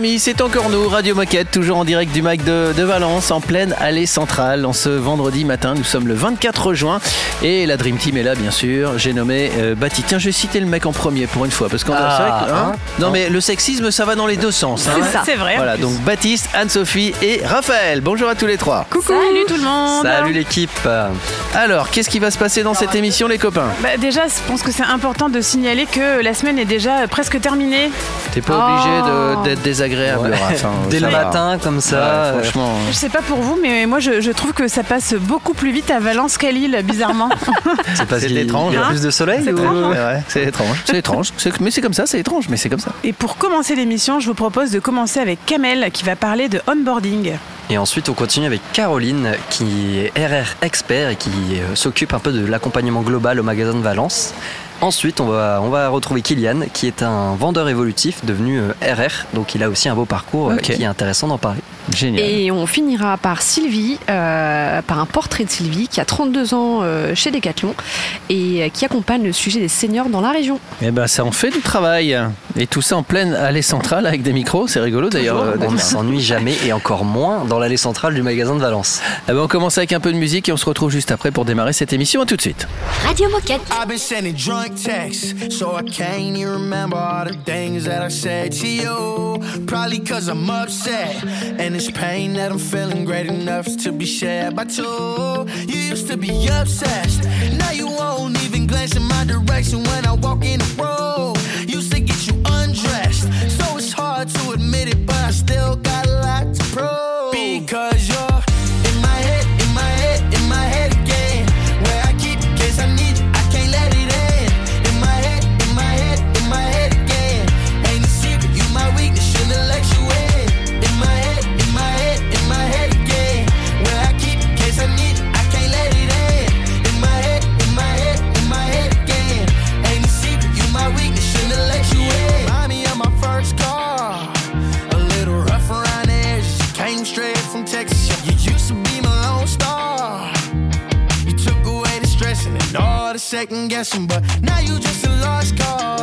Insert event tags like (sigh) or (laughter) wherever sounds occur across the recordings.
Amis, c'est encore nous, Radio Moquette, toujours en direct du Mac de, de Valence, en pleine allée centrale. En ce vendredi matin, nous sommes le 24 juin et la Dream Team est là, bien sûr. J'ai nommé euh, Bati. Tiens, je vais citer le mec en premier pour une fois, parce qu'on Ah, que, hein, Non, mais le sexisme, ça va dans les deux sens. hein. C'est ça. C'est vrai. Voilà, donc Baptiste, Anne-Sophie et Raphaël. Bonjour à tous les trois. Coucou. Salut tout le monde. Salut l'équipe. Alors, qu'est-ce qui va se passer dans cette émission, les copains Bah, déjà, je pense que c'est important de signaler que la semaine est déjà presque terminée. T'es pas Oh. obligé de- d'être désagréable, Ouais. Raph, hein, Dès le matin, comme ça. Ouais, euh, franchement. Je sais pas pour vous, mais moi je, je trouve que ça passe beaucoup plus vite à Valence qu'à Lille, bizarrement. (laughs) c'est pas C'est étrange, Il y a hein. plus de soleil C'est ou- étrange, c'est étrange. C'est étrange. C'est- Mais c'est comme ça, c'est étrange, mais c'est comme ça. Et pour commencer l'émission, je vous propose de commencer avec Kamel qui va parler de onboarding. Et ensuite, on continue avec Caroline, qui est RR expert et qui euh, s'occupe un peu de l'accompagnement global au magasin de Valence. Ensuite, on va, on va retrouver Kylian, qui est un vendeur évolutif devenu euh, RR. Donc, il a aussi un beau parcours euh, qui est intéressant d'en parler. Génial. Et on finira par Sylvie, euh, par un portrait de Sylvie qui a 32 ans euh, chez Decathlon et euh, qui accompagne le sujet des seniors dans la région. Eh ben, ça en fait du travail. Et tout ça en pleine allée centrale avec des micros. C'est rigolo d'ailleurs. euh, on ne s'ennuie jamais et encore moins dans l'allée centrale du magasin de Valence. Eh ben, on commence avec un peu de musique et on se retrouve juste après pour démarrer cette émission. À tout de suite. Radio Moquette. I've been sending drunk texts, so I can't even remember all the things that I said to you. Probably cause I'm upset, and it's pain that I'm feeling great enough to be shared by two. You used to be obsessed, now you won't even glance in my direction when I walk in the room. But now you just a lost cause.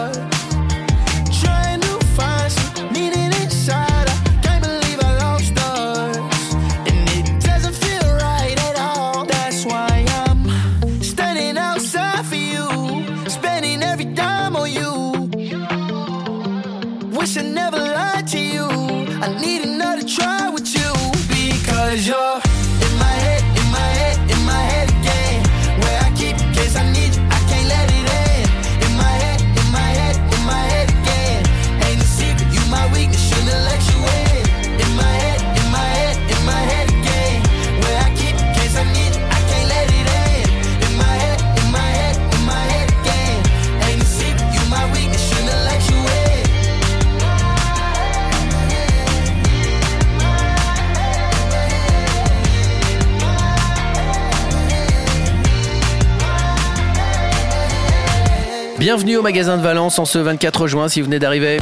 Bienvenue au magasin de Valence en ce 24 juin si vous venez d'arriver.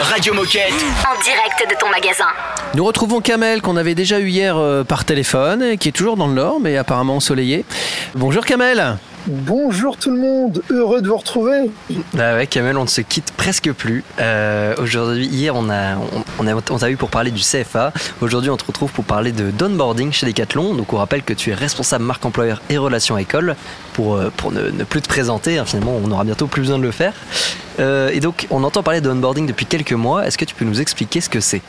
Radio Moquette. En direct de ton magasin. Nous retrouvons Kamel qu'on avait déjà eu hier euh, par téléphone et qui est toujours dans le Nord mais apparemment ensoleillé. Bonjour Kamel. Bonjour tout le monde, heureux de vous retrouver. Ah ouais, Kamel, on ne se quitte presque plus. Euh, Aujourd'hui, hier, on a, on, a, on t'a eu pour parler du CFA. Aujourd'hui, on te retrouve pour parler de d'onboarding chez Decathlon. Donc, on rappelle que tu es responsable marque employeur et relations école pour, euh, ne, plus te présenter. hein, finalement, on aura bientôt plus besoin de le faire. Euh, et donc, on entend parler de depuis quelques mois. Est-ce que tu peux nous expliquer ce que c'est?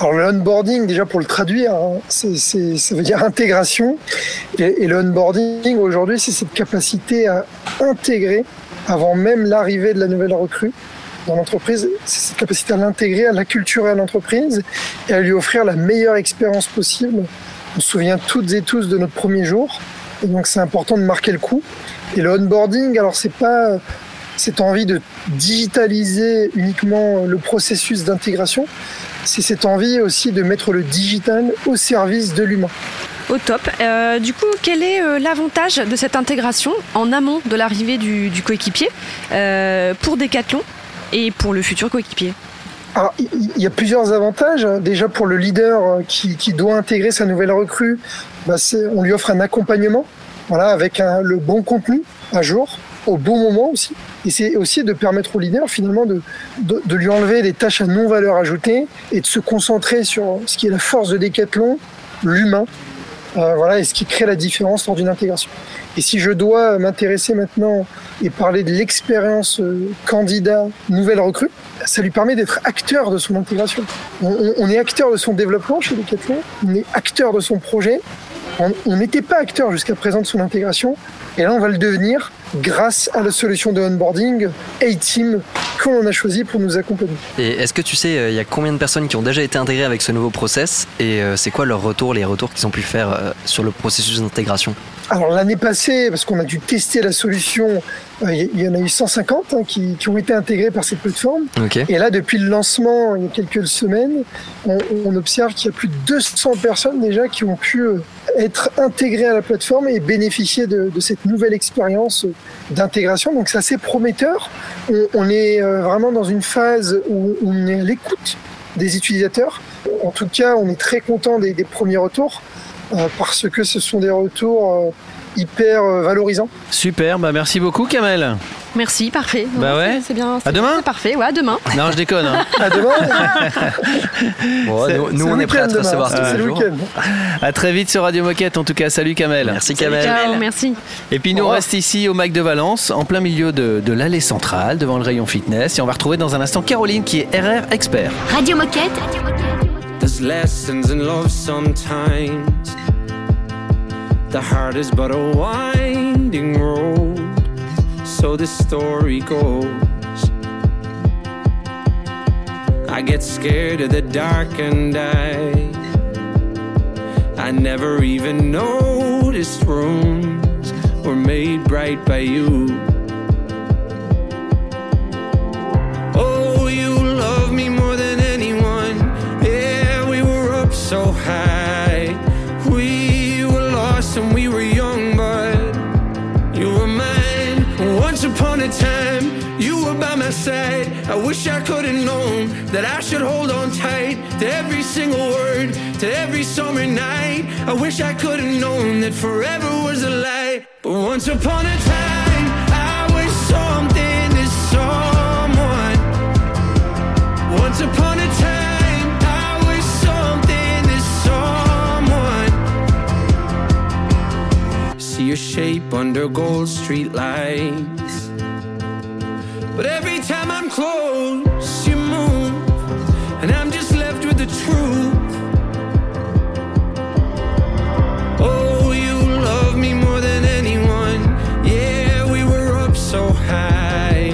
Alors le onboarding, déjà pour le traduire, hein, c'est- c'est- ça veut dire intégration. Et, et le onboarding aujourd'hui, c'est cette capacité à intégrer avant même l'arrivée de la nouvelle recrue dans l'entreprise. C'est cette capacité à l'intégrer, à l'acculturer à l'entreprise et à lui offrir la meilleure expérience possible. On se souvient toutes et tous de notre premier jour. Et donc c'est important de marquer le coup. Et le onboarding, alors c'est pas cette envie de digitaliser uniquement le processus d'intégration, c'est cette envie aussi de mettre le digital au service de l'humain. Au top. Euh, du coup, quel est euh, l'avantage de cette intégration en amont de l'arrivée du, du coéquipier euh, pour Decathlon et pour le futur coéquipier? Alors, il y a plusieurs avantages. Déjà pour le leader qui, qui doit intégrer sa nouvelle recrue, bah, on lui offre un accompagnement, voilà, avec un- le bon contenu à jour. Au bon moment aussi. Et c'est aussi de permettre au leader finalement de, de, lui enlever des tâches à non-valeur ajoutée et de se concentrer sur ce qui est la force de Decathlon, l'humain, euh, voilà, et ce qui crée la différence lors d'une intégration. Et si je dois m'intéresser maintenant et parler de l'expérience euh, candidat nouvelle recrue, ça lui permet d'être acteur de son intégration. On, on- on est acteur de son développement chez Decathlon, on est acteur de son projet. On- n'était pas acteur jusqu'à présent de son intégration, et là on va le devenir grâce à la solution de onboarding A-Team que l'on a choisi pour nous accompagner. Et est-ce que tu sais, euh, il y a combien de personnes qui ont déjà été intégrées avec ce nouveau process Et euh, c'est quoi leur retour, les retours qu'ils ont pu faire euh, sur le processus d'intégration? Alors l'année passée, parce qu'on a dû tester la solution, euh, il y- en a eu 150 hein, qui, qui ont été intégrés par cette plateforme. Ok. Et là, depuis le lancement, il y a quelques semaines, on, on observe qu'il y a plus de 200 personnes déjà qui ont pu euh, être intégrées à la plateforme et bénéficier de, de cette nouvelle expérience d'intégration. Donc c'est assez prometteur. On, on est euh, vraiment dans une phase où on est à l'écoute des utilisateurs. En tout cas, on est très content des, des premiers retours parce que ce sont des retours euh, hyper euh, valorisants. Super, bah merci beaucoup Kamel. Merci, parfait. Bah ouais. c'est- bien. c'est- demain C'est parfait, ouais, à demain. Non, je déconne. hein. À demain. (laughs) Bon, nous, on est prêts à te demain, recevoir tous C'est les le jours. week-end. À très vite sur Radio Moquette. En tout cas, salut Kamel. Merci Kamel. Ciao, merci. Et puis nous, on reste ici au Mac de Valence, en plein milieu de, de l'allée centrale, devant le rayon fitness. Et on va retrouver dans un instant Caroline qui est RR expert. Radio Moquette. There's lessons in love sometimes. The heart is but a winding road. So the story goes. I get scared of the dark and I. I never even noticed rooms were made bright by you. So high. We were lost and we were young, but you were mine. Once upon a time, you were by my side. I wish I could have known that I should hold on tight to every single word, to every summer night. I wish I could have known that forever was a lie. But once upon a time, I was something to someone. Once upon your shape under gold street lights. But every time I'm close, you move, and I'm just left with the truth. Oh, you love me more than anyone. Yeah, we were up so high.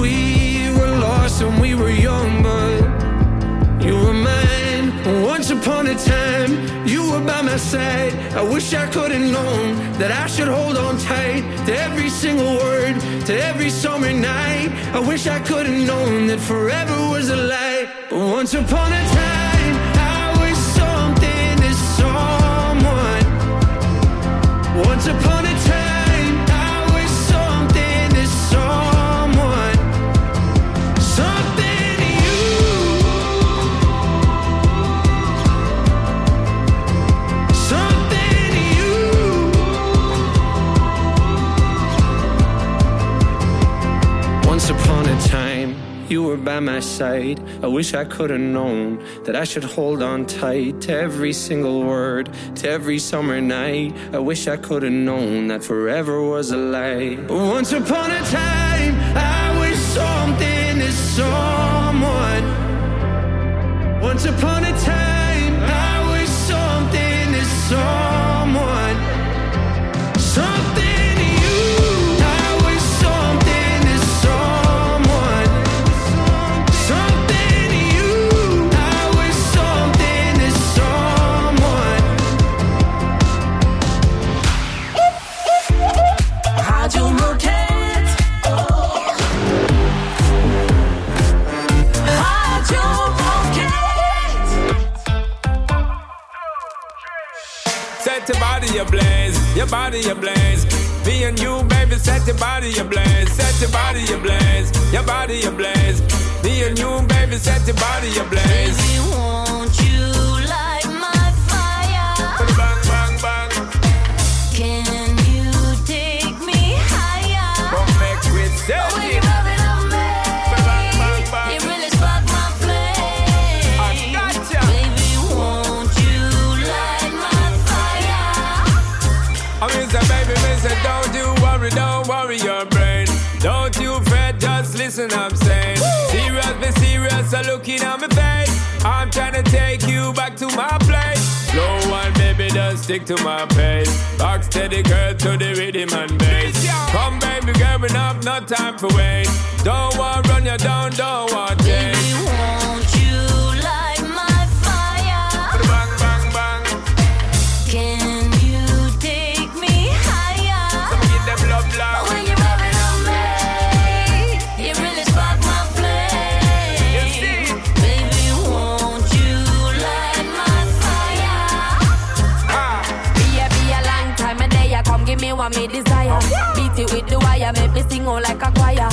We were lost when we were young, but you were mine. Once upon a time, you were by my side. I wish I could have known that I should hold on tight to every single word, to every summer night. I wish I could have known that forever was a lie. But once upon a time, were by my side. I wish I could have known that I should hold on tight to every single word, to every summer night. I wish I could have known that forever was a lie. Once upon a time, I was something to someone. Once upon a time, I was something to someone. Body ablaze. Me and you, baby, set your body ablaze, set your body ablaze, your body ablaze. Me and you, baby, set your body ablaze. I'm saying. Serious, be serious, so looking at my face. I'm trying to take you back to my place. Slow one, baby, just stick to my pace. Rock steady, girl, to the rhythm and bass. Come, baby, girl, up, no time for wait. Don't want to run you down, don't want change. Me desire. Beat it with the wire, make me sing all like a choir.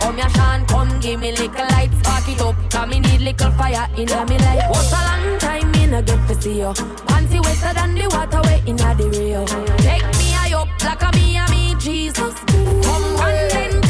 Come here, Sean, come give me little light, spark it up. Cause me need little fire in me life. What a long time me no get to see you. Panty wetter than the water way in the Rio. Take me high up like a me and me Jesus. Come one then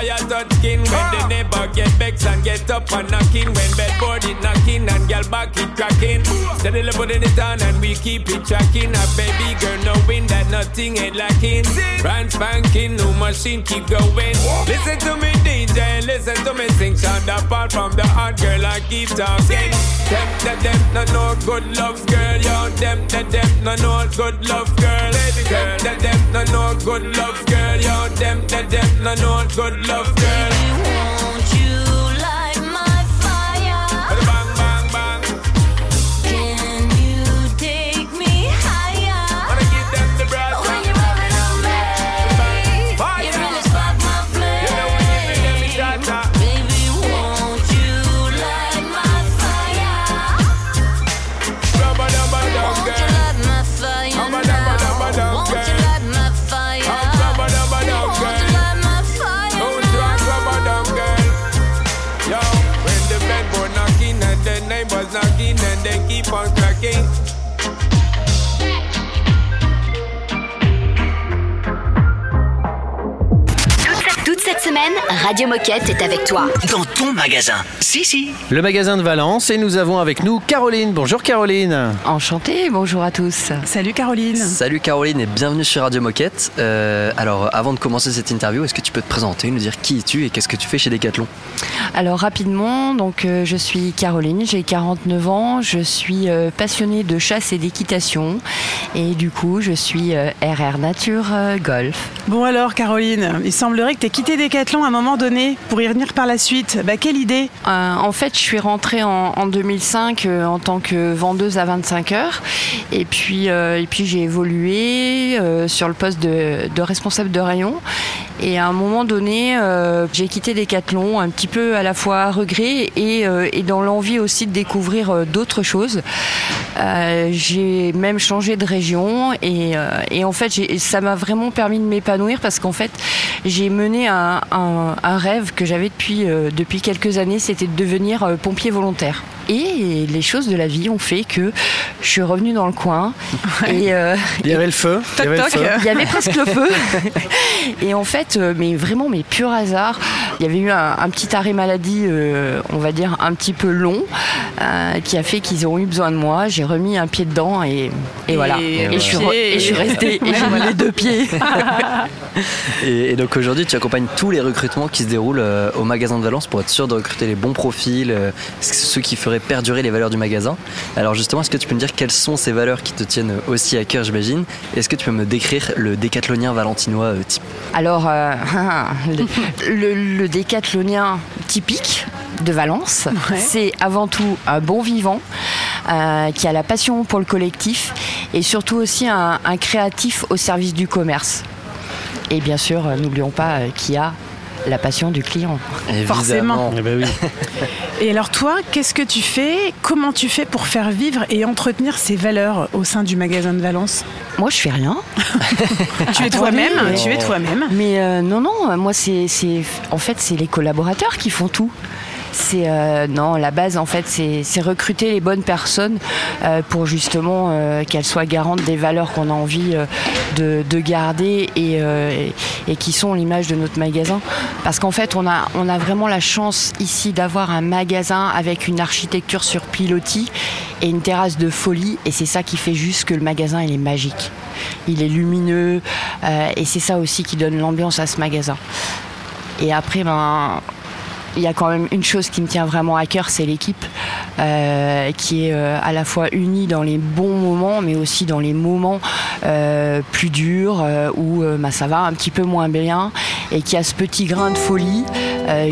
fire touch skin, when the neighbor get vexed and get up and knocking, when bedboard it knocking and girl back it cracking. Steadily putting it on and we keep it tracking. A baby girl knowing that nothing ain't lacking. Brand spanking, no machine keep going. Listen to me DJ, listen to me sing. Sound apart from the hot girl I keep talking. Them, them, them, no no good love girl, yo. Them, them, them, no no good love girl. Baby girl, them, them, no no good love girl, yo. Them, them, them, no no good love love, girl. Toute cette semaine, Radio Moquette est avec toi. Dans ton magasin. Si, si. Le magasin de Valence et nous avons avec nous Caroline. Bonjour Caroline. Enchantée, bonjour à tous. Salut Caroline. Salut Caroline et bienvenue sur Radio Moquette. Euh, alors avant de commencer cette interview, est-ce que tu peux te présenter, nous dire qui es-tu et qu'est-ce que tu fais chez Decathlon? Alors rapidement, donc euh, je suis Caroline, j'ai 49 ans, je suis euh, passionnée de chasse et d'équitation et du coup je suis euh, RR Nature euh, Golf. Bon alors Caroline, il semblerait que tu aies quitté Decathlon à un moment donné pour y revenir par la suite. Bah quelle idée Euh, en fait, je suis rentrée en, en 2005 euh, en tant que vendeuse à 25 heures. Et puis, euh, et puis j'ai évolué sur le poste de, responsable de rayon. Et à un moment donné, j'ai quitté Decathlon un petit peu à la fois à regret et, et dans l'envie aussi de découvrir d'autres choses. J'ai même changé de région et, et en fait, ça m'a vraiment permis de m'épanouir parce qu'en fait, j'ai mené un- un rêve que j'avais depuis, euh, depuis quelques années, c'était de devenir euh, pompier volontaire. Et les choses de la vie ont fait que je suis revenue dans le coin et euh, Il y avait le feu. Il y avait le feu. il y avait presque le feu. (laughs) Et en fait, euh, mais vraiment, mais pur hasard, il y avait eu un, un petit arrêt maladie, euh, on va dire un petit peu long, euh, qui a fait qu'ils ont eu besoin de moi. J'ai remis un pied dedans et, et voilà. Et Et, je suis, re- et je suis restée et j'ai mis les deux pieds. (laughs) et, et donc aujourd'hui, tu accompagnes tous les recrutements qui se déroulent euh, au magasin de Valence pour être sûr de recruter les bons profils, euh, ceux qui feraient perdurer les valeurs du magasin. Alors justement, est-ce que tu peux me dire quelles sont ces valeurs qui te tiennent aussi à cœur, j'imagine? Est-ce que tu peux me décrire le décathlonien valentinois euh, type? Alors, euh, (laughs) le, le- le décathlonien typique de Valence, c'est avant tout un bon vivant euh, qui a la passion pour le collectif et surtout aussi un, un créatif au service du commerce. Et bien sûr, n'oublions pas qu'il y a la passion du client. Forcément. Eh ben oui. (laughs) Et alors toi, qu'est-ce que tu fais? Comment tu fais pour faire vivre et entretenir ces valeurs au sein du magasin de Valence? Moi, je fais rien. (laughs) Tu es toi-même, tu es toi-même. Mais euh, non, non, moi, c'est, c'est, en fait, c'est les collaborateurs qui font tout. C'est euh, non, la base en fait, c'est, recruter les bonnes personnes euh, pour justement euh, qu'elles soient garantes des valeurs qu'on a envie de, de garder et, qui sont l'image de notre magasin. Parce qu'en fait, on a, on a vraiment la chance ici d'avoir un magasin avec une architecture sur pilotis et une terrasse de folie, et c'est ça qui fait juste que le magasin il est magique. Il est lumineux et c'est ça aussi qui donne l'ambiance à ce magasin. Et après, ben, il y a quand même une chose qui me tient vraiment à cœur, c'est l'équipe euh, qui est euh, à la fois unie dans les bons moments, mais aussi dans les moments euh, plus durs où bah, ça va un petit peu moins bien et qui a ce petit grain de folie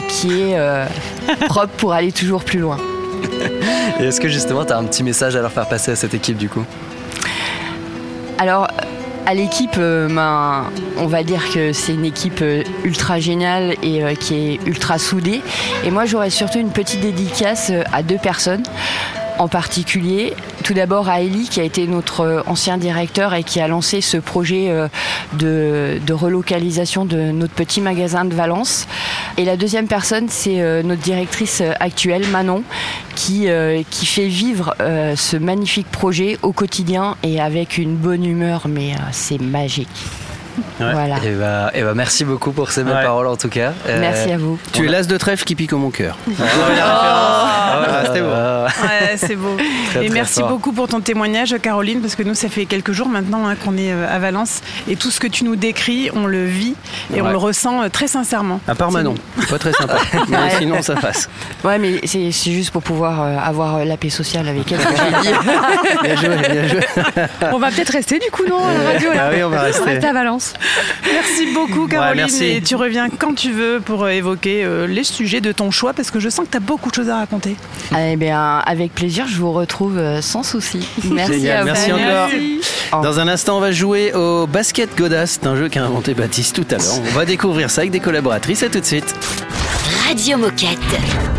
qui est (laughs) propre pour aller toujours plus loin. Et est-ce que justement, tu as un petit message à leur faire passer à cette équipe du coup? Alors, à l'équipe, euh, ben, on va dire que c'est une équipe euh, ultra géniale et euh, qui est ultra soudée. Et moi, j'aurais surtout une petite dédicace à deux personnes en particulier. Tout d'abord à Ellie, qui a été notre euh, ancien directeur et qui a lancé ce projet euh, de, relocalisation de notre petit magasin de Valence. Et la deuxième personne, c'est euh, notre directrice actuelle, Manon, qui, fait vivre ce magnifique projet au quotidien et avec une bonne humeur, mais c'est magique. Voilà. Et bah, et bah, merci beaucoup pour ces belles Ouais. paroles en tout cas. Euh, Merci à vous. Tu es l'as de trèfle qui pique au mon cœur. Ah, c'était beau. Ouais, c'est beau. (laughs) Très, et très merci fort. beaucoup pour ton témoignage, Caroline, parce que nous, ça fait quelques jours maintenant hein, qu'on est euh, à Valence. Et tout ce que tu nous décris, on le vit et on le ressent euh, très sincèrement. À part Manon, pas très sympa. (laughs) Mais Ouais. sinon, ça passe. Ouais, mais c'est juste pour pouvoir avoir la paix sociale avec elle. (laughs) Bien joué, bien joué. On va peut-être rester du coup, non, à la radio là Ah oui, on va rester. reste à Valence. Merci beaucoup, Caroline. merci. Et tu reviens quand tu veux pour euh, évoquer euh, les sujets de ton choix, parce que je sens que tu as beaucoup de choses à raconter. Eh bien, avec plaisir, je vous retrouve euh, sans souci. (laughs) Merci Génial, à merci vous. encore. Au Dans un instant, on va jouer au basket Godas. C'est un jeu qu'a inventé Baptiste tout à l'heure. On va découvrir ça avec des collaboratrices. À tout de suite. Radio Moquette.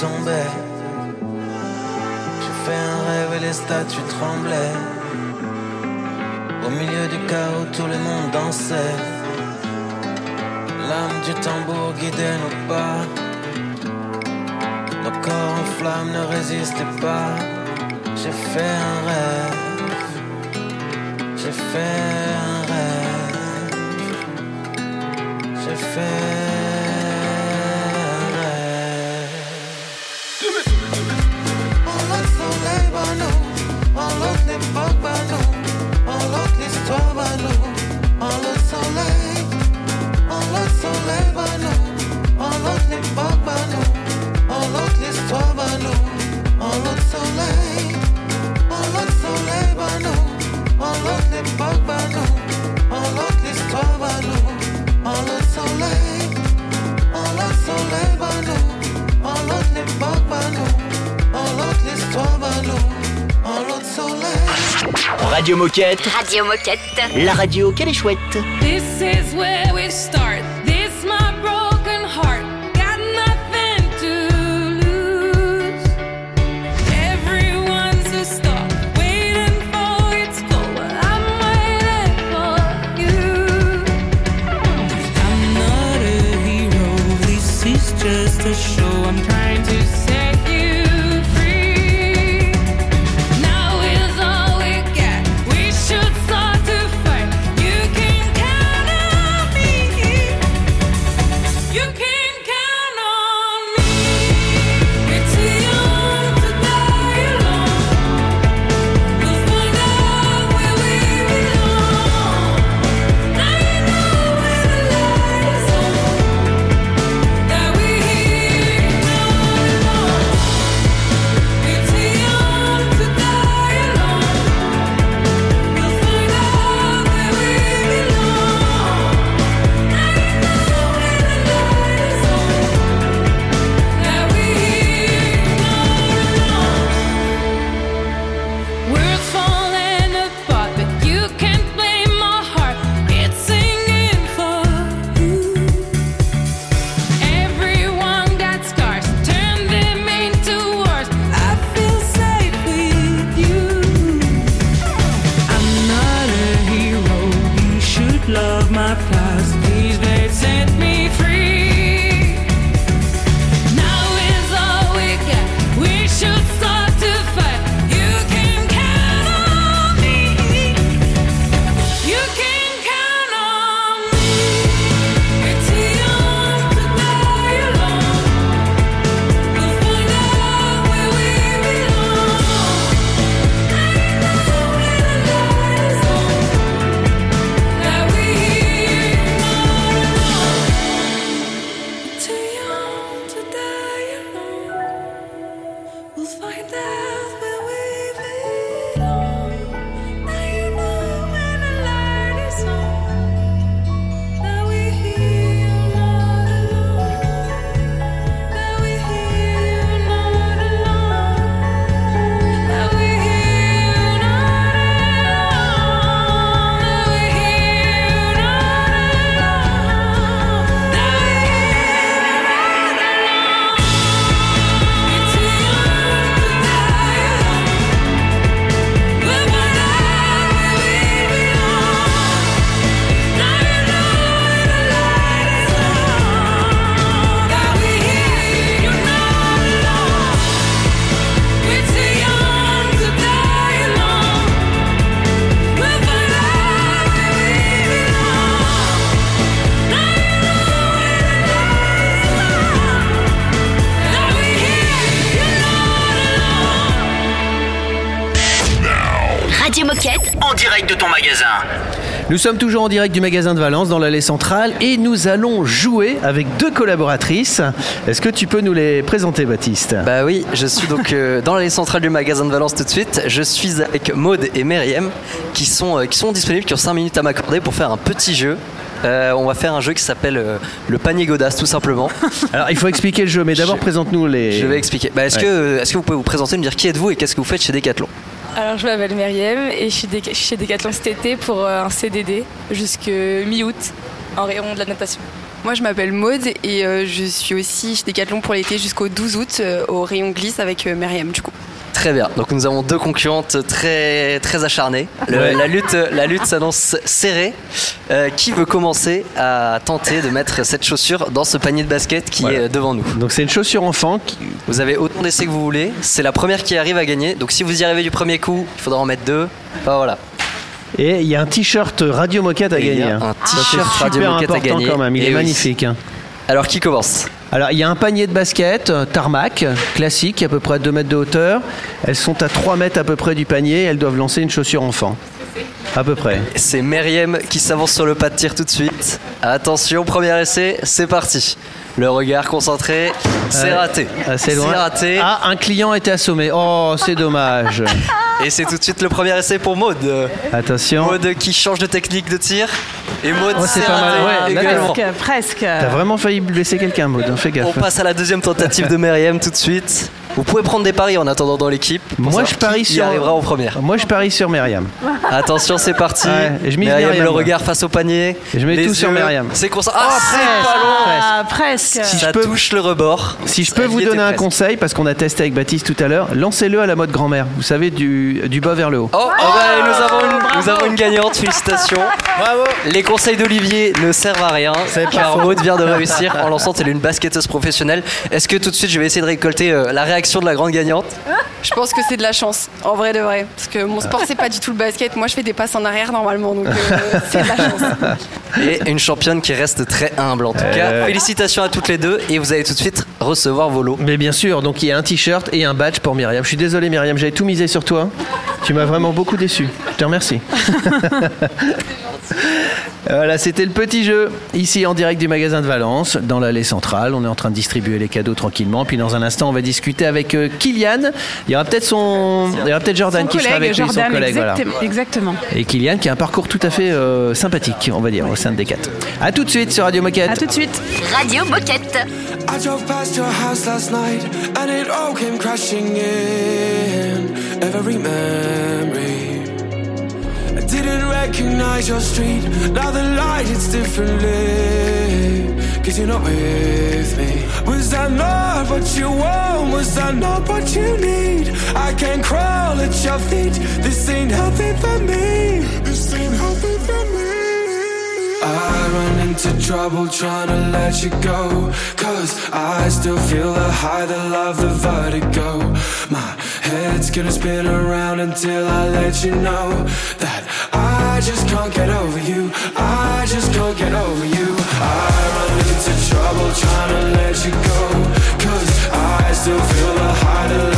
Tombaient. J'ai fait un rêve et les statues tremblaient. Au milieu du chaos, tout le monde dansait. lames du tambour guidaient nos pas. Nos corps en flammes ne résistaient pas. J'ai fait un rêve. Moquette. Radio Moquette. La radio qu'elle est chouette. This is where we start. Radio Moquette. En direct de ton magasin. Nous sommes toujours en direct du magasin de Valence dans l'allée centrale et nous allons jouer avec deux collaboratrices. Est-ce que tu peux nous les présenter, Baptiste? Bah oui, je suis donc euh, (laughs) dans l'allée centrale du magasin de Valence tout de suite. Je suis avec Maude et Meriem qui sont, euh, qui sont disponibles, qui ont 5 minutes à m'accorder pour faire un petit jeu. Euh, on va faire un jeu qui s'appelle euh, le panier Godas tout simplement. (laughs) Alors il faut expliquer le jeu, mais d'abord présente-nous les. Je vais expliquer. Bah, est-ce, Ouais. que, est-ce que vous pouvez vous présenter, me dire qui êtes-vous et qu'est-ce que vous faites chez Decathlon? Alors, je m'appelle Myriam et je suis chez Decathlon cet été pour euh, un CDD jusque mi-août en rayon de la natation. Moi, je m'appelle Maude et euh, je suis aussi chez Decathlon pour l'été jusqu'au 12 août euh, au rayon glisse avec Myriam, du coup. Très bien. Donc nous avons deux concurrentes très très acharnées. Le- Ouais. La lutte, la lutte s'annonce serrée. Euh, qui veut commencer à tenter de mettre cette chaussure dans ce panier de basket qui Voilà. est devant nous? Donc c'est une chaussure enfant. qui- Vous avez autant d'essais que vous voulez. C'est la première qui arrive à gagner. Donc si vous y arrivez du premier coup, il faudra en mettre deux. Enfin voilà. Et il y a un t-shirt Radio Moquette à Et gagner. un t-shirt Radio Moquette à important gagner. quand même. Il Et est oui. magnifique. hein. Alors qui commence? Alors, il y a un panier de basket, euh, tarmac, classique, à peu près 2 mètres de hauteur. Elles sont à 3 mètres à peu près du panier. Elles doivent lancer une chaussure enfant. À peu près. C'est Meriem qui s'avance sur le pas de tir tout de suite. Attention, premier essai, c'est parti. Le regard concentré, c'est raté. C'est raté. Ah, un client était assommé. Oh, c'est dommage. (laughs) Et c'est tout de suite le premier essai pour Maud. Attention. Maud qui change de technique de tir. Et Maud, Oh, c'est pas mal, ouais. Presque, presque. T'as vraiment failli blesser quelqu'un, Maud. hein, Fais gaffe. On passe à la deuxième tentative de Meriem tout de suite. Vous pouvez prendre des paris en attendant dans l'équipe. Moi, je parie qui sur. arrivera en première. Moi, je parie sur Myriam. (laughs) Attention, c'est parti. Ouais, et je mise Myriam, Myriam, le regard face au panier. Et je mets Les tout sur. Myriam. C'est concentré. Ah, Oh, c'est presque, pas loin. Ah, presque. Si Ça je peux- touche le rebord. Si je peux vous donner un presque. conseil, parce qu'on a testé avec Baptiste tout à l'heure, lancez-le à la mode grand-mère. Vous savez, du, du bas vers le haut. Oh, oh, bah, nous, avons une, nous avons une gagnante, félicitations. Bravo Les conseils d'Olivier ne servent à rien, car Maud vient de réussir en lançant, elle est une basketteuse professionnelle. Est-ce que tout de suite je vais essayer de récolter euh, la réaction de la grande gagnante Je pense que c'est de la chance, en vrai de vrai. Parce que mon sport, c'est pas du tout le basket. Moi, je fais des passes en arrière normalement, donc euh, c'est de la chance. Et une championne qui reste très humble en tout cas. Euh. Félicitations à toutes les deux et vous allez tout de suite recevoir vos lots. Mais bien sûr, donc il y a un t-shirt et un badge pour Myriam. Je suis désolé Myriam, j'avais tout misé sur toi. Tu m'as vraiment beaucoup déçu. Je te remercie. (laughs) Voilà, c'était le petit jeu ici en direct du magasin de Valence, dans l'allée centrale. On est en train de distribuer les cadeaux tranquillement. Puis dans un instant, on va discuter avec euh, Kylian. Il y aura peut-être son, il y aura peut-être Jordan Son qui sera collègue, avec lui, son Jordan, collègue. voilà. exactement. exactement. Et Kylian qui a un parcours tout à fait euh, sympathique, on va dire, au sein de Decat. À tout de suite sur Radio Moquette. À tout de suite. Radio Moquette. I drove past your house last night and it all came crashing in. Every memory. I didn't recognize your street. Now the light hits differently. Cause you're not with me. Was that not what you want? Was that not what you need? I can't crawl at your feet. This ain't healthy for me. This ain't healthy for me. I run into trouble trying to let you go. Cause I still feel the high, the love, the vertigo. My head's gonna spin around until I let you know that I just can't get over you. I just can't get over you. I run into trouble trying to let you go. Cause I still feel the high, the love,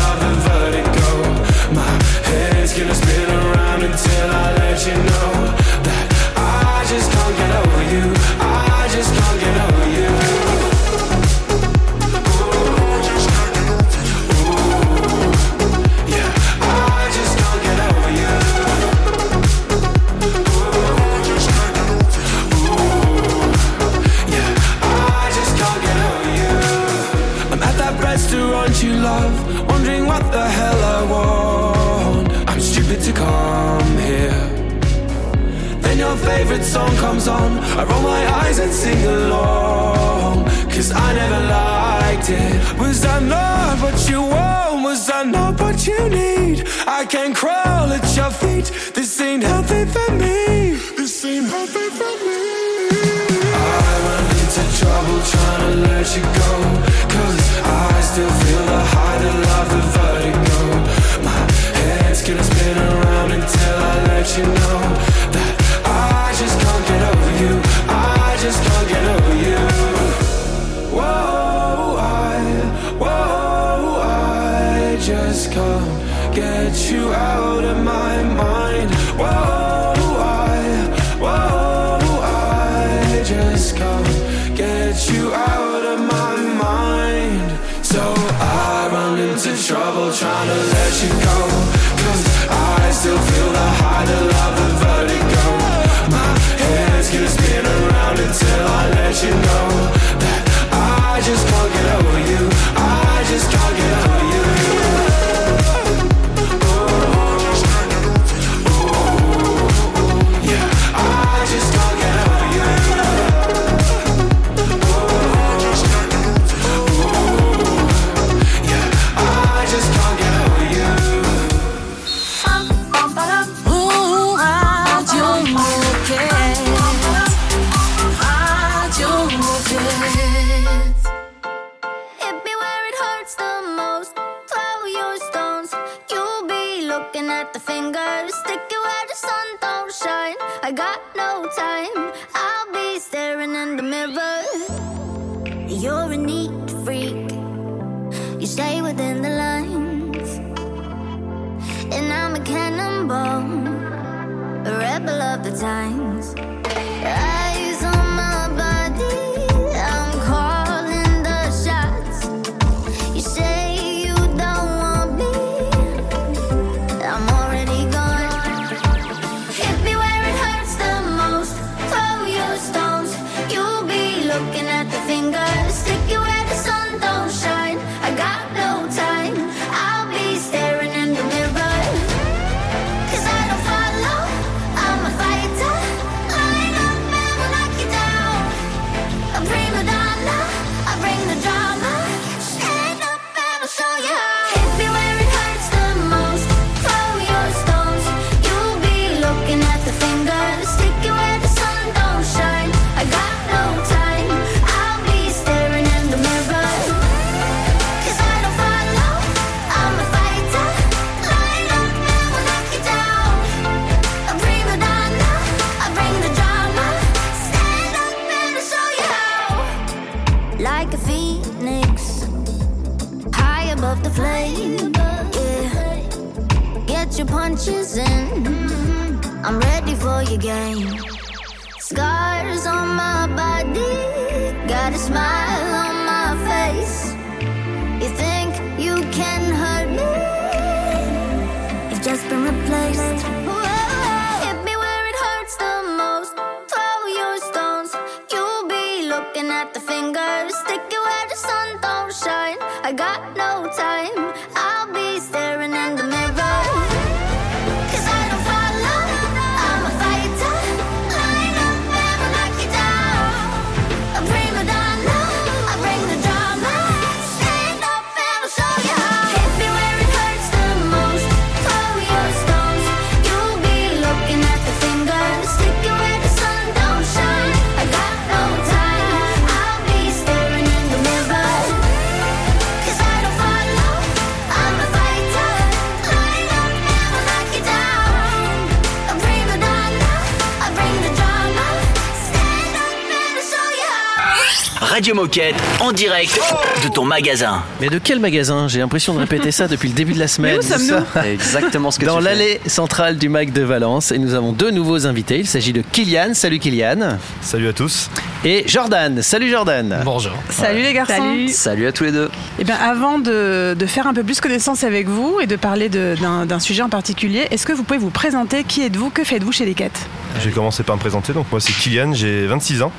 for your game. Scars on my body. Got a smile Radio Moquette en direct de ton magasin. Mais de quel magasin J'ai l'impression de répéter ça depuis le début de la semaine. Mais où sommes-nous. Exactement ce que Dans l'allée centrale du Mac de Valence. Et nous avons deux nouveaux invités. Il s'agit de Kylian. Salut Kylian. Salut à tous. Et Jordan. Salut Jordan. Bonjour. Salut les garçons. Salut à tous les deux. Eh bien, avant de, de faire un peu plus connaissance avec vous et de parler d'un sujet en particulier, est-ce que vous pouvez vous présenter? Qui êtes-vous? Que faites-vous chez Decat Je vais commencer par me présenter. Donc moi c'est Kylian, j'ai 26 ans.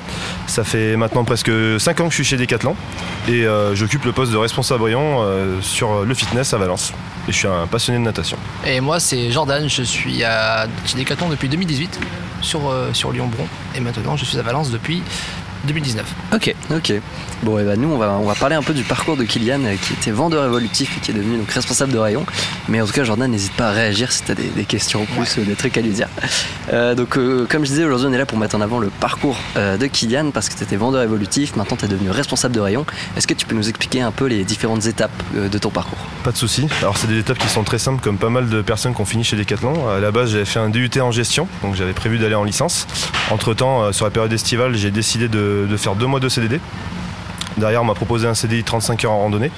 Ça fait maintenant presque 5 ans que je suis chez Decathlon et euh, j'occupe le poste de responsable rayon euh, sur le fitness à Valence. Et je suis un passionné de natation. Et moi, c'est Jordan, je suis à chez Decathlon depuis 2018 sur, euh, sur Lyon-Bron. Et maintenant, je suis à Valence depuis 2019. Ok. Ok. Bon, et bah nous, on va, on va parler un peu du parcours de Kylian, euh, qui était vendeur évolutif et qui est devenu donc responsable de rayon. Mais en tout cas, Jordan, n'hésite pas à réagir si tu as des, des questions plus, euh, des trucs à lui dire. Euh, donc, euh, comme je disais, aujourd'hui, on est là pour mettre en avant le parcours euh, de Kylian parce que tu étais vendeur évolutif, maintenant tu es devenu responsable de rayon. Est-ce que tu peux nous expliquer un peu les différentes étapes euh, de ton parcours? Pas de souci. Alors c'est des étapes qui sont très simples comme pas mal de personnes qui ont fini chez Decathlon. À la base j'avais fait un DUT en gestion, donc j'avais prévu d'aller en licence. Entre temps, sur la période estivale, j'ai décidé de, de faire deux mois de CDD. Derrière, on m'a proposé un CDI 35 heures en randonnée.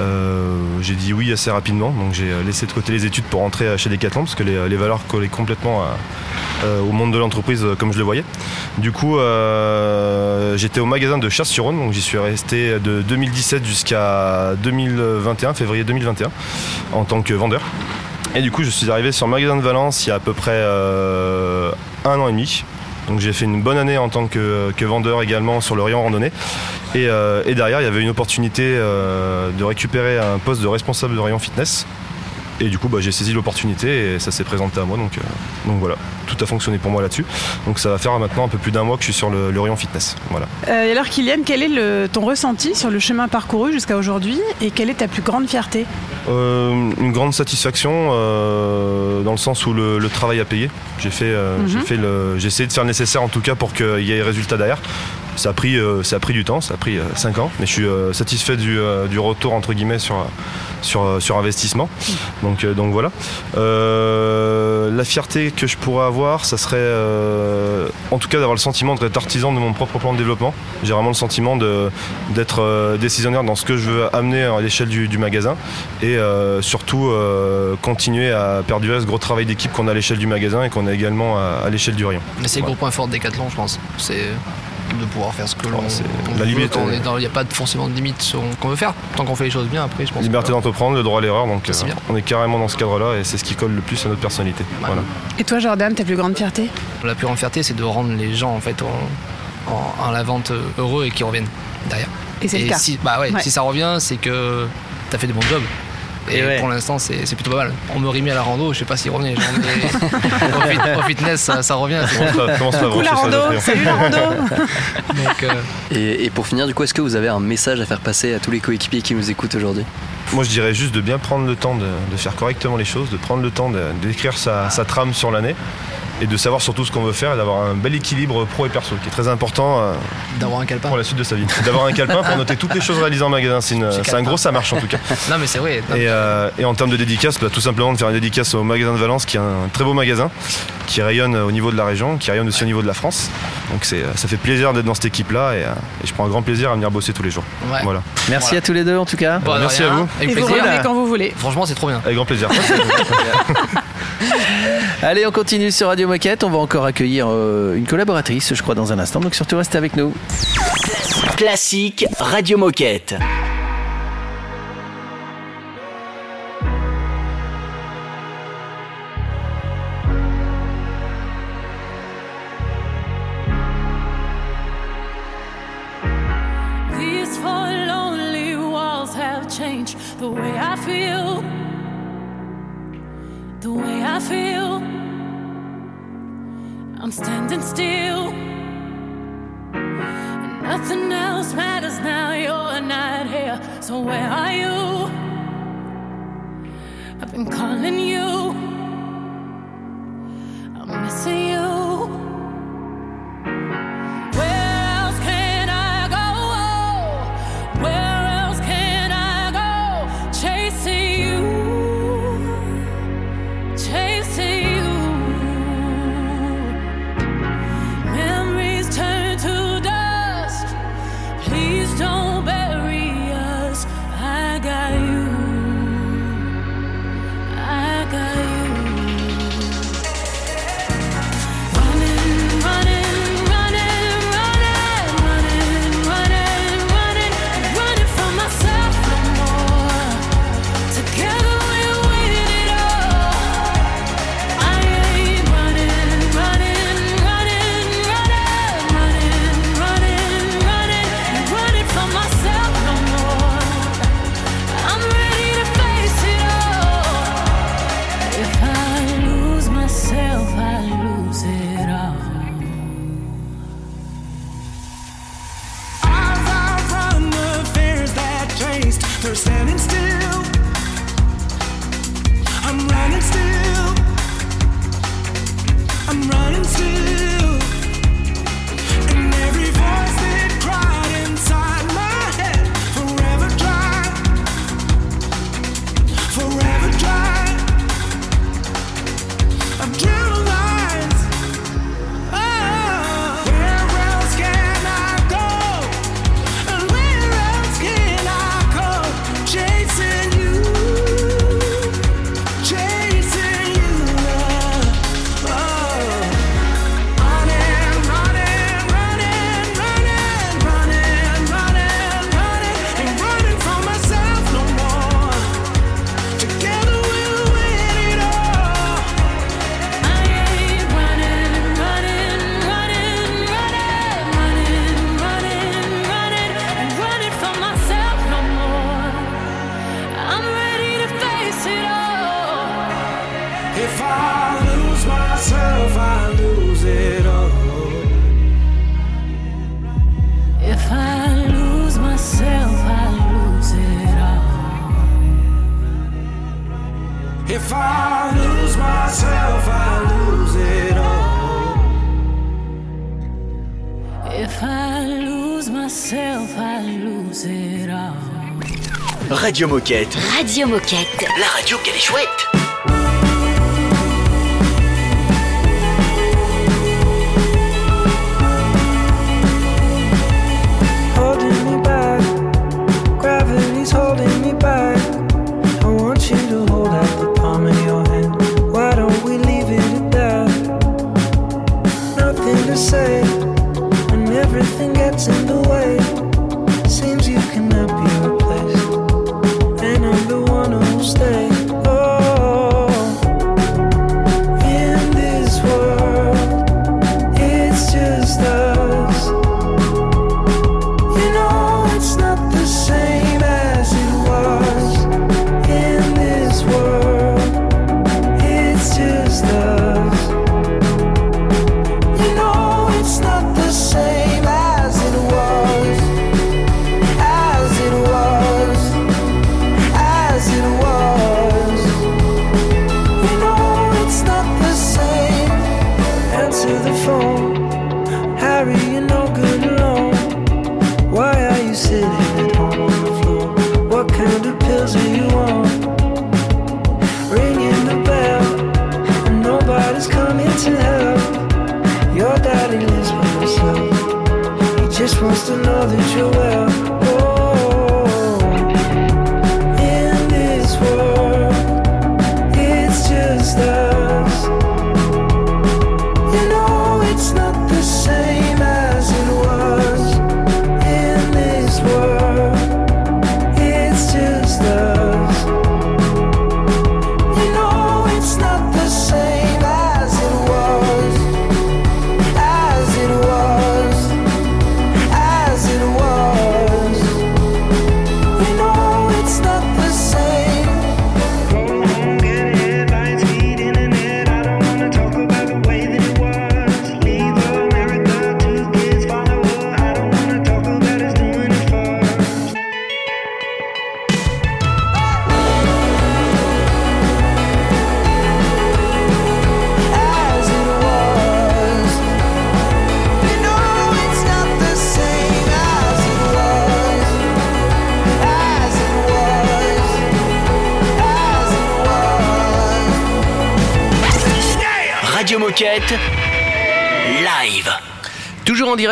Euh, j'ai dit oui assez rapidement, donc j'ai laissé de côté les études pour rentrer chez Decathlon parce que les, valeurs collaient complètement euh, au monde de l'entreprise euh, comme je le voyais. Du coup, euh, j'étais au magasin de Chasse-sur-Rhône, donc j'y suis resté de 2017 jusqu'à 2021, février 2021, en tant que vendeur. Et du coup, je suis arrivé sur le magasin de Valence il y a à peu près euh, un an et demi. Donc j'ai fait une bonne année en tant que, vendeur également sur le rayon randonnée. Et, euh, derrière, il y avait une opportunité euh, de récupérer un poste de responsable de rayon fitness. Et du coup, bah, j'ai saisi l'opportunité et ça s'est présenté à moi. Donc, euh, donc voilà, tout a fonctionné pour moi là-dessus. Donc ça va faire maintenant un peu plus d'un mois que je suis sur le, le rayon fitness. Voilà. Euh, et alors Kylian, quel est le- ton ressenti sur le chemin parcouru jusqu'à aujourd'hui et quelle est ta plus grande fierté Euh, une grande satisfaction dans le sens où le, le travail a payé. J'ai fait, euh, Mhm. j'ai fait j'ai essayé de faire le nécessaire en tout cas pour qu'il y ait résultat derrière. Ça a pris, euh, ça a pris du temps, ça a pris 5 ans, mais je suis euh, satisfait du, euh, du retour entre guillemets sur, sur, euh, sur investissement. Donc, euh, donc voilà. Euh, la fierté que je pourrais avoir, ça serait euh, en tout cas d'avoir le sentiment d'être artisan de mon propre plan de développement. J'ai vraiment le sentiment d'être euh, décisionnaire dans ce que je veux amener à l'échelle du, du magasin et euh, surtout euh, continuer à perdurer ce gros travail d'équipe qu'on a à l'échelle du magasin et qu'on a également à, à l'échelle du rayon. Mais c'est le gros point fort de Decathlon, je pense. C'est de pouvoir faire ce que l'on on la veut, liberté. quand on est dans- Il n'y a pas forcément de limite sur ce qu'on veut faire. Tant qu'on fait les choses bien, après, je pense. Liberté que- d'entreprendre, le droit à l'erreur, donc euh, on est carrément dans ce cadre-là et c'est ce qui colle le plus à notre personnalité. Voilà. Et toi, Jordan, ta plus grande fierté? La plus grande fierté, c'est de rendre les gens en fait en, en- la vente heureux et qui reviennent derrière. Et c'est le cas. Si, bah ouais, Ouais. si ça revient, c'est que t'as fait des bons jobs. Et, ouais. pour l'instant, c'est plutôt pas mal. On me remet à la rando, je sais pas s'il revenait. au, au fitness, ça, ça revient. Coucou la rando, salut la rando (laughs) Donc, euh, Et, et pour finir, du coup, est-ce que vous avez un message à faire passer à tous les coéquipiers qui nous écoutent aujourd'hui? Moi, je dirais juste de bien prendre le temps de, de faire correctement les choses, de prendre le temps d'écrire sa, sa trame sur l'année et de savoir surtout ce qu'on veut faire et d'avoir un bel équilibre pro et perso qui est très important euh, D'avoir un calepin pour la suite de sa vie. D'avoir un calepin pour noter toutes les choses réalisées en magasin, c'est une- c'est un gros ça marche en tout cas. non, mais c'est vrai. Et, euh, et en termes de dédicace, bah, tout simplement de faire une dédicace au magasin de Valence qui est un très beau magasin qui rayonne au niveau de la région, qui rayonne aussi au niveau de la France. Donc c'est, ça fait plaisir d'être dans cette équipe-là et, euh, et je prends un grand plaisir à venir bosser tous les jours. Ouais. Voilà. Merci Voilà. à tous les deux en tout cas. Bon, de Merci rien. à vous. Avec Et vous revenez quand vous voulez. Franchement, c'est trop bien. Avec grand plaisir. (laughs) (laughs) Allez, on continue sur Radio Moquette. On va encore accueillir euh, une collaboratrice, je crois, dans un instant. Donc surtout, restez avec nous. Classique Radio Moquette. So where are you? I've been calling you. Radio Moquette. Radio Moquette. La radio qu'elle est chouette.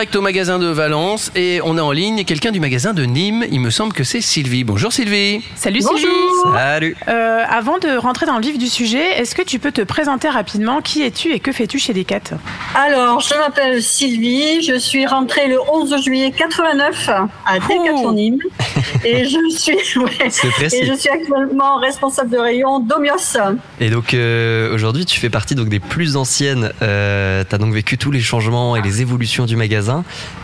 Direct au magasin de Valence et on est en ligne quelqu'un du magasin de Nîmes. Il me semble que c'est Sylvie. Bonjour Sylvie. Salut Bonjour. Sylvie. Salut. Euh, avant de rentrer dans le vif du sujet, est-ce que tu peux te présenter rapidement Qui es-tu et que fais-tu chez Decat? Alors, je m'appelle Sylvie, je suis rentrée le 11 juillet 89 à Decathlon Nîmes et (laughs) je suis ouais, et je suis actuellement responsable de rayon d'Omios. Et donc euh, aujourd'hui, tu fais partie donc des plus anciennes. Euh, tu as donc vécu tous les changements et les évolutions du magasin.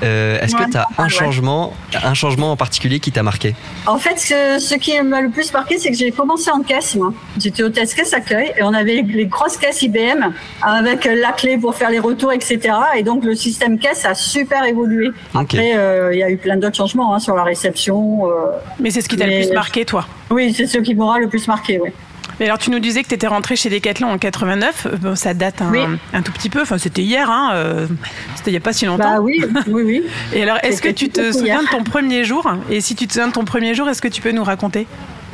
Euh, Est-ce que tu as un ouais. changement, un changement en particulier qui t'a marqué? En fait, ce, ce qui m'a le plus marqué, c'est que j'ai commencé en caisse, moi. J'étais hôtesse caisse accueil et on avait les grosses caisses IBM avec la clé pour faire les retours, etc. Et donc le système caisse a super évolué. Après, euh, il y a eu plein d'autres changements hein, sur la réception. euh, Mais c'est ce qui t'a le plus marqué, toi? Oui, c'est ce qui m'aura le plus marqué, oui. Mais alors, tu nous disais que tu étais rentré chez Decathlon en 89. Euh, Bon, ça date un, Oui. un tout petit peu. Enfin, c'était hier. Hein, euh, c'était il n'y a pas si longtemps. Bah oui, oui, oui. Et alors, est-ce que tu te souviens hier. de ton premier jour? Et si tu te souviens de ton premier jour, est-ce que tu peux nous raconter?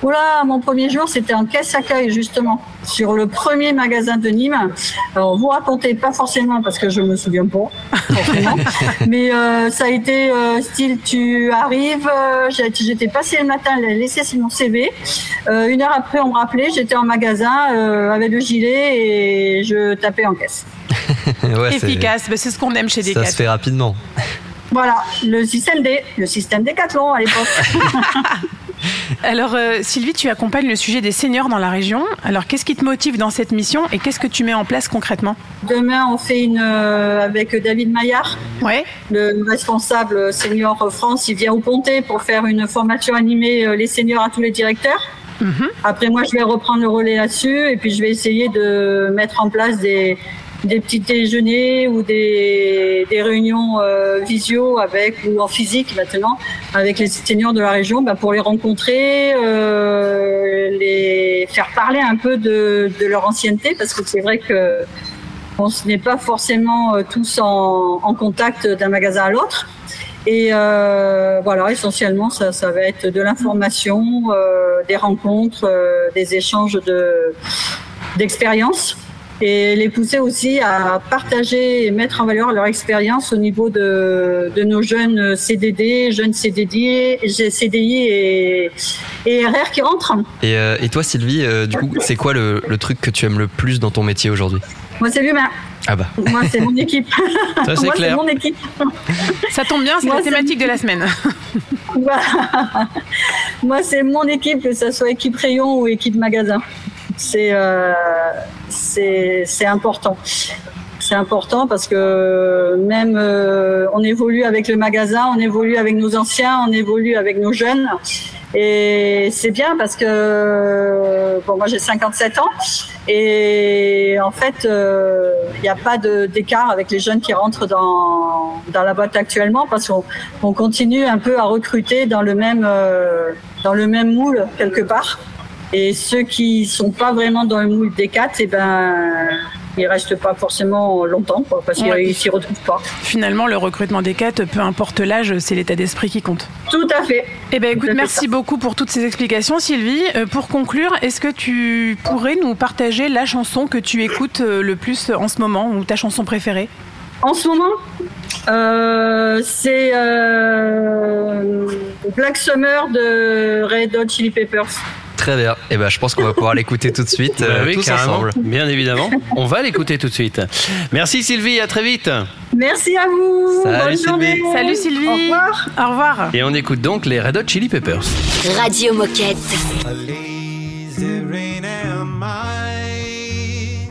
Oula, mon premier jour, c'était en caisse accueil, justement, sur le premier magasin de Nîmes. Alors, vous racontez pas forcément, parce que je me souviens pas, forcément. (laughs) mais euh, ça a été euh, style, tu arrives, euh, j'ai- j'étais passé le matin, j'ai laissé mon CV. Euh, une heure après, on me rappelait, j'étais en magasin euh, avec le gilet et je tapais en caisse. (laughs) Ouais, Efficace, c'est ce qu'on aime chez Ça Decathlon. se fait rapidement. Voilà, le système D, le système Décathlon à l'époque. (laughs) (laughs) Alors, euh, Sylvie, tu accompagnes le sujet des seniors dans la région. Alors, qu'est-ce qui te motive dans cette mission et qu'est-ce que tu mets en place concrètement? Demain, on fait une euh, avec David Maillard, le responsable senior France. Il vient au Pontet pour faire une formation animée euh, les seniors à tous les directeurs. Après, moi, je vais reprendre le relais là-dessus et puis je vais essayer de mettre en place des, des petits déjeuners ou des, des réunions euh, visio avec ou en physique maintenant avec les seniors de la région bah, pour les rencontrer, euh, les faire parler un peu de, de leur ancienneté parce que c'est vrai que on n'est pas forcément euh, tous en, en contact d'un magasin à l'autre. Et euh, voilà, essentiellement, ça, ça va être de l'information, euh, des rencontres, euh, des échanges de d'expériences et les pousser aussi à partager et mettre en valeur leur expérience au niveau de, de nos jeunes CDD, jeunes CDD, CDI et, et RR qui rentrent. Et, euh, et toi, Sylvie, euh, du coup, c'est quoi le, le truc que tu aimes le plus dans ton métier aujourd'hui? Moi, c'est l'humain. Ah bah. Moi, c'est mon (laughs) équipe. Ça, c'est Moi, clair. mon équipe. Ça tombe bien, c'est Moi, la thématique de la semaine. (laughs) Voilà. Moi, c'est mon équipe, que ce soit équipe rayon ou équipe magasin. C'est euh, c'est c'est important. C'est important parce que même euh, on évolue avec le magasin, on évolue avec nos anciens, on évolue avec nos jeunes. Et c'est bien parce que bon, moi j'ai 57 ans et en fait euh, il n'y a pas d'écart avec les jeunes qui rentrent dans, dans la boîte actuellement parce qu'on on continue un peu à recruter dans le même euh, dans le même moule quelque part. Et ceux qui sont pas vraiment dans le moule des quatre, et ben ils restent pas forcément longtemps quoi, parce Ouais. qu'ils s'y retrouvent pas. Finalement, le recrutement des quatre, peu importe l'âge, c'est l'état d'esprit qui compte. Tout à fait. Eh ben, écoute, merci beaucoup pour toutes ces explications, Sylvie. Euh, pour conclure, est-ce que tu pourrais nous partager la chanson que tu écoutes euh, le plus en ce moment ou ta chanson préférée? En ce moment, euh, c'est euh, Black Summer de Red Hot Chili Peppers. Très bien. Et ben, je pense qu'on va pouvoir l'écouter tout de suite, Bah euh, oui, tous carrément. ensemble. Bien évidemment. On va l'écouter tout de suite. Merci Sylvie, à très vite. Merci à vous. Salut, Bonne journée. Sylvie. Salut Sylvie. Au revoir. Au revoir. Et on écoute donc les Red Hot Chili Peppers. Radio Moquette. A lazy rain am I.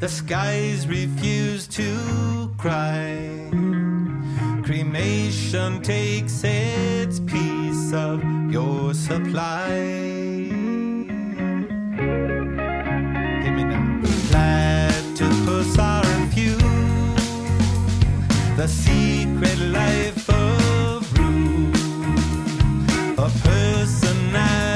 The skies refuse to cry. Cremation takes its piece of your supply. Platypus are few. The secret life of Rue. A personality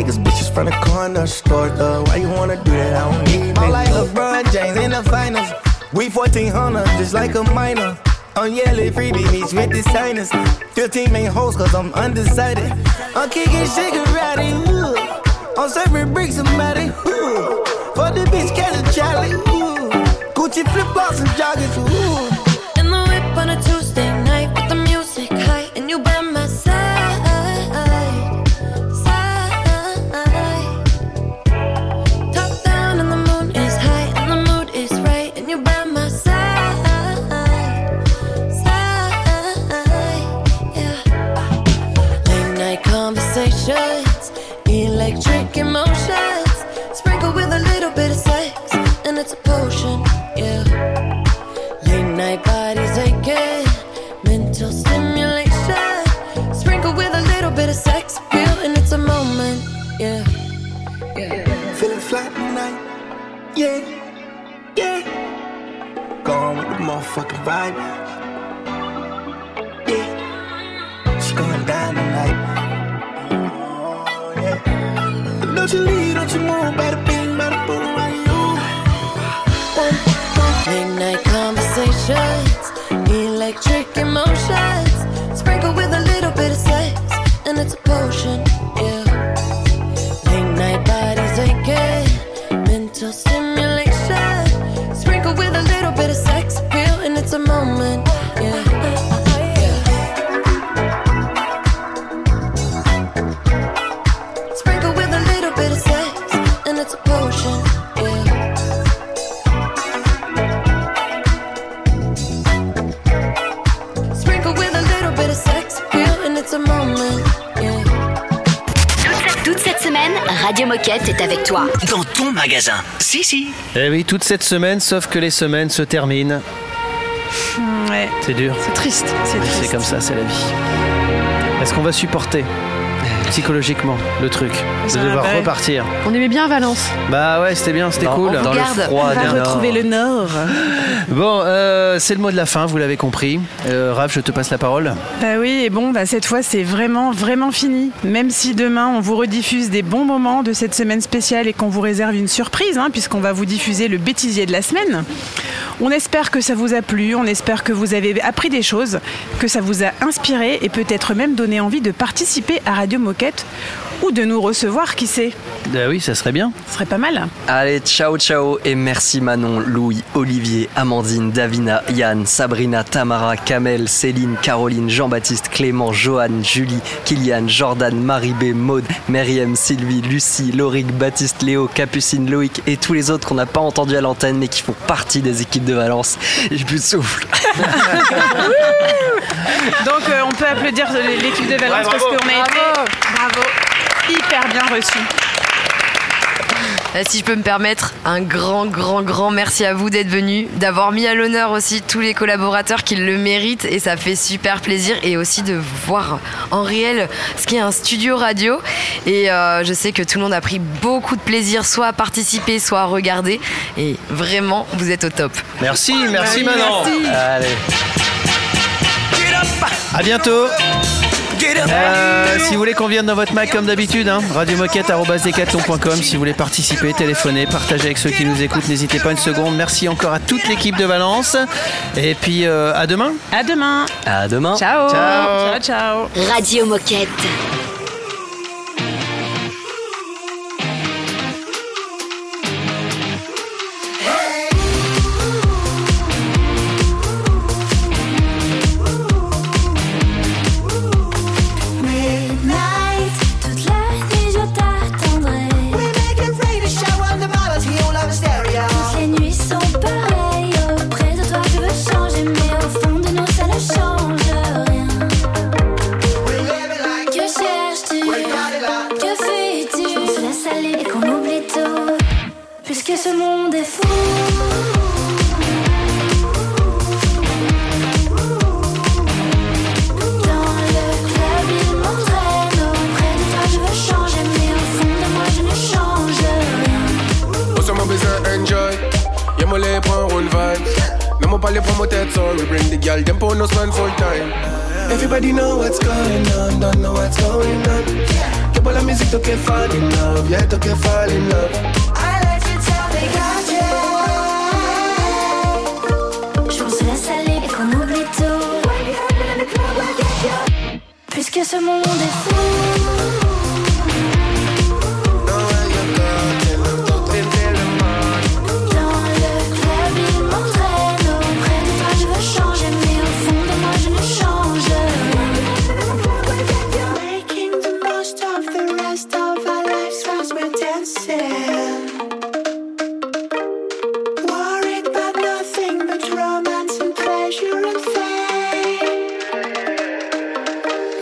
Niggas bitches from the corner store, though. Why you wanna do that? I don't need it. like LeBron James in the finals. We 1400, just like a minor. I'm yelling freebie meets with the signers. 15 main hoes, cause I'm undecided. I'm kicking Shigarati, ooh. I'm serving bricks somebody, ooh. For the bitch, catch a Charlie, ooh. Gucci flip flops and joggers, ooh. Yeah, it's going down tonight. Oh, yeah. Don't you leave, don't you move, boom, you. Midnight conversation. Radio Moquette est avec toi. Dans ton magasin. Si, si. Eh oui, toute cette semaine, sauf que les semaines se terminent. Ouais. C'est dur. C'est triste. C'est Oui, triste. C'est comme ça, c'est la vie. Est-ce qu'on va supporter? Psychologiquement le truc de Ça devoir ouais. repartir On aimait bien Valence. Bah ouais, c'était bien, c'était cool. dans le froid On va retrouver le Nord. (laughs) Bon, euh, c'est le mot de la fin, vous l'avez compris. Euh, Raph, je te passe la parole. Bah oui, et bon, bah cette fois c'est vraiment, vraiment fini. Même si demain on vous rediffuse des bons moments de cette semaine spéciale et qu'on vous réserve une surprise, hein, puisqu'on va vous diffuser le bêtisier de la semaine. On espère que ça vous a plu, on espère que vous avez appris des choses, que ça vous a inspiré et peut-être même donné envie de participer à Radio Moquette ou de nous recevoir, qui sait? Bah oui, ça serait bien. Ce serait pas mal. Allez, ciao ciao et merci Manon, Louis, Olivier, Amandine, Davina, Yann, Sabrina, Tamara, Kamel, Céline, Caroline, Jean-Baptiste, Clément, Johan, Julie, Kylian, Jordan, Marie-B, Maude, Myriam, Sylvie, Lucie, Lauric, Baptiste, Léo, Capucine, Loïc et tous les autres qu'on n'a pas entendus à l'antenne mais qui font partie des équipes de Valence. J'ai plus de souffle. (laughs) (laughs) Donc euh, on peut applaudir l'équipe de Valence Ouais, parce bravo. qu'on a été bravo, hyper bien reçus. Euh, Si je peux me permettre, un grand, grand, grand merci à vous d'être venus, d'avoir mis à l'honneur aussi tous les collaborateurs qui le méritent et ça fait super plaisir et aussi de voir en réel ce qu'est un studio radio. Et euh, je sais que tout le monde a pris beaucoup de plaisir, soit à participer, soit à regarder. Et vraiment, vous êtes au top. Merci, merci Merci. Manon. Merci. Allez. À bientôt. Euh, si vous voulez qu'on vienne dans votre Mac comme d'habitude, hein, radiomoquette.com si vous voulez participer, téléphoner, partager avec ceux qui nous écoutent, n'hésitez pas une seconde. Merci encore à toute l'équipe de Valence. Et puis euh, à demain. À demain. À demain. Ciao. Ciao. Ciao, ciao. Radio Moquette.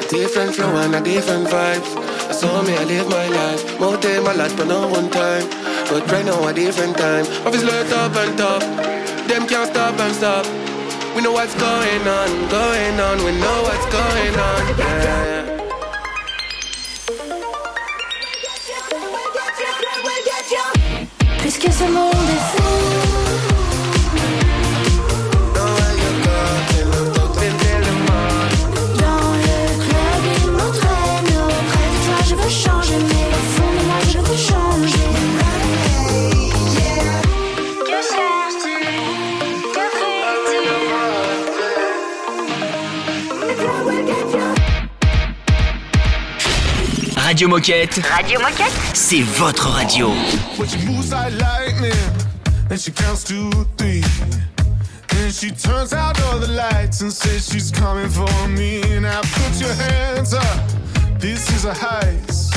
Different flow and a different vibes. I saw me, I live my life. More time, my life, but no one time. But right now, a different time. Obviously, locked up and top. Them can't stop and stop. We know what's going on, going on. We know what's going on. Yeah. Puisque ce mot Radio Moquette. Radio Moquette? C'est votre radio. When she moves like lightning, and she counts to three. Then she turns out all the lights and says she's coming for me. Now put your hands up, this is a heist.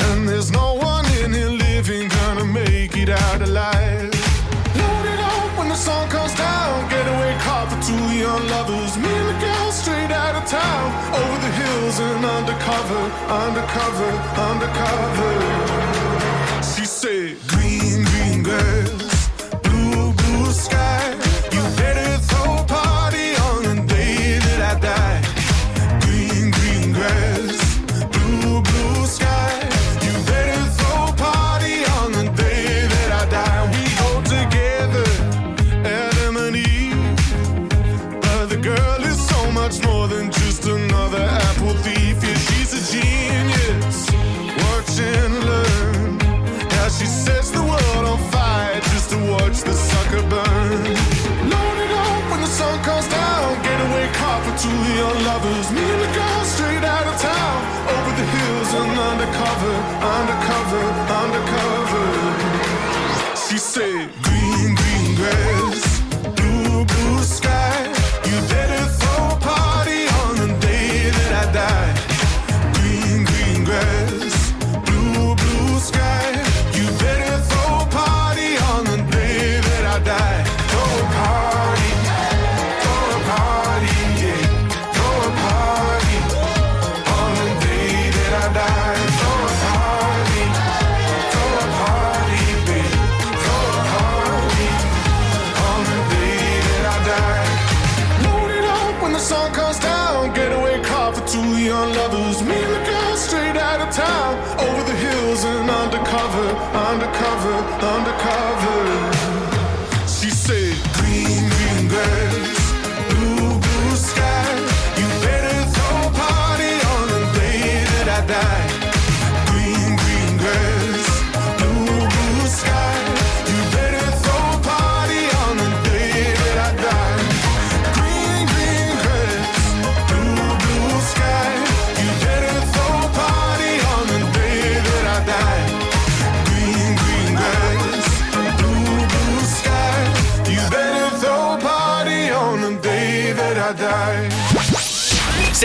And there's no one in here living gonna make it out alive. sun comes down. Getaway car for two young lovers. Me and the girl straight out of town. Over the hills and undercover, undercover, undercover. She said, Green, green girl. lovers. Me and the girl straight out of town. Over the hills and undercover, undercover.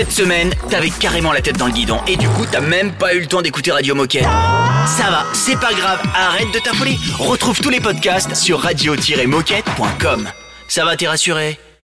Cette semaine, t'avais carrément la tête dans le guidon et du coup, t'as même pas eu le temps d'écouter Radio Moquette. Ça va, c'est pas grave, arrête de t'affoler. Retrouve tous les podcasts sur radio-moquette.com. Ça va, t'es rassuré?